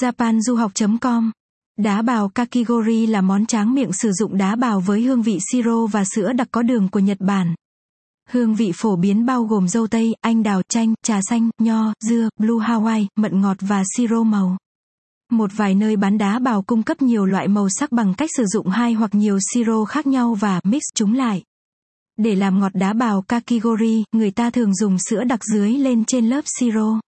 japanduhoc.com Đá bào kakigori là món tráng miệng sử dụng đá bào với hương vị siro và sữa đặc có đường của Nhật Bản. Hương vị phổ biến bao gồm dâu tây, anh đào, chanh, trà xanh, nho, dưa, blue Hawaii, mận ngọt và siro màu. Một vài nơi bán đá bào cung cấp nhiều loại màu sắc bằng cách sử dụng hai hoặc nhiều siro khác nhau và mix chúng lại. Để làm ngọt đá bào kakigori, người ta thường dùng sữa đặc dưới lên trên lớp siro.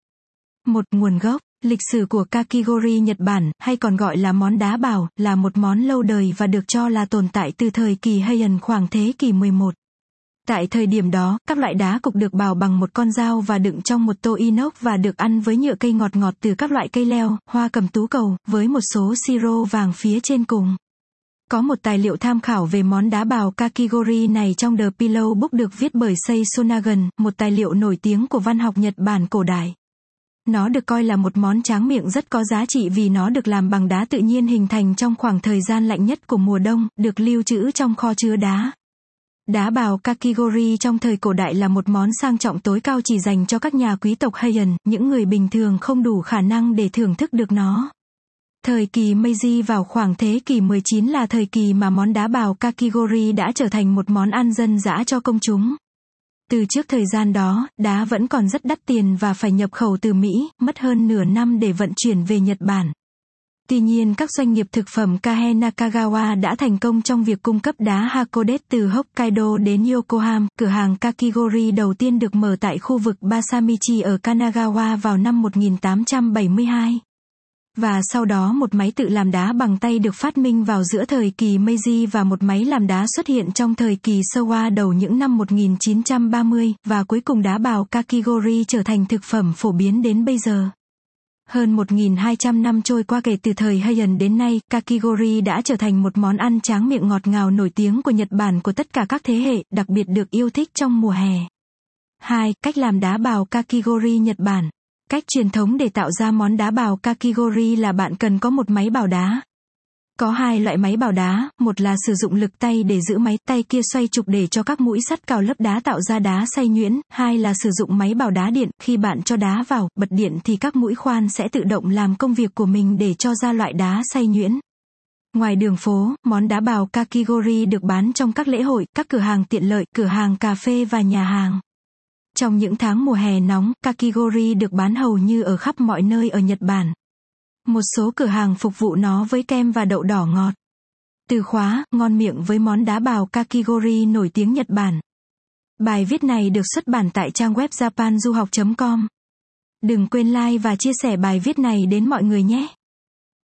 Một nguồn gốc Lịch sử của kakigori Nhật Bản, hay còn gọi là món đá bào, là một món lâu đời và được cho là tồn tại từ thời kỳ Heian khoảng thế kỷ 11. Tại thời điểm đó, các loại đá cục được bào bằng một con dao và đựng trong một tô inox và được ăn với nhựa cây ngọt ngọt từ các loại cây leo, hoa cầm tú cầu, với một số siro vàng phía trên cùng. Có một tài liệu tham khảo về món đá bào kakigori này trong The Pillow Book được viết bởi Sei Sonagan, một tài liệu nổi tiếng của văn học Nhật Bản cổ đại. Nó được coi là một món tráng miệng rất có giá trị vì nó được làm bằng đá tự nhiên hình thành trong khoảng thời gian lạnh nhất của mùa đông, được lưu trữ trong kho chứa đá. Đá bào kakigori trong thời cổ đại là một món sang trọng tối cao chỉ dành cho các nhà quý tộc Heian, những người bình thường không đủ khả năng để thưởng thức được nó. Thời kỳ Meiji vào khoảng thế kỷ 19 là thời kỳ mà món đá bào kakigori đã trở thành một món ăn dân dã cho công chúng. Từ trước thời gian đó, đá vẫn còn rất đắt tiền và phải nhập khẩu từ Mỹ, mất hơn nửa năm để vận chuyển về Nhật Bản. Tuy nhiên các doanh nghiệp thực phẩm Kahe Nakagawa đã thành công trong việc cung cấp đá Hakodate từ Hokkaido đến Yokohama. Cửa hàng Kakigori đầu tiên được mở tại khu vực Basamichi ở Kanagawa vào năm 1872. Và sau đó một máy tự làm đá bằng tay được phát minh vào giữa thời kỳ Meiji và một máy làm đá xuất hiện trong thời kỳ Showa đầu những năm 1930, và cuối cùng đá bào Kakigori trở thành thực phẩm phổ biến đến bây giờ. Hơn 1.200 năm trôi qua kể từ thời Heian đến nay, kakigori đã trở thành một món ăn tráng miệng ngọt ngào nổi tiếng của Nhật Bản của tất cả các thế hệ, đặc biệt được yêu thích trong mùa hè. 2. Cách làm đá bào kakigori Nhật Bản Cách truyền thống để tạo ra món đá bào kakigori là bạn cần có một máy bào đá. Có hai loại máy bào đá, một là sử dụng lực tay để giữ máy tay kia xoay trục để cho các mũi sắt cào lớp đá tạo ra đá xay nhuyễn, hai là sử dụng máy bào đá điện, khi bạn cho đá vào, bật điện thì các mũi khoan sẽ tự động làm công việc của mình để cho ra loại đá xay nhuyễn. Ngoài đường phố, món đá bào kakigori được bán trong các lễ hội, các cửa hàng tiện lợi, cửa hàng cà phê và nhà hàng. Trong những tháng mùa hè nóng, kakigori được bán hầu như ở khắp mọi nơi ở Nhật Bản. Một số cửa hàng phục vụ nó với kem và đậu đỏ ngọt. Từ khóa, ngon miệng với món đá bào kakigori nổi tiếng Nhật Bản. Bài viết này được xuất bản tại trang web japanduhoc.com. Đừng quên like và chia sẻ bài viết này đến mọi người nhé.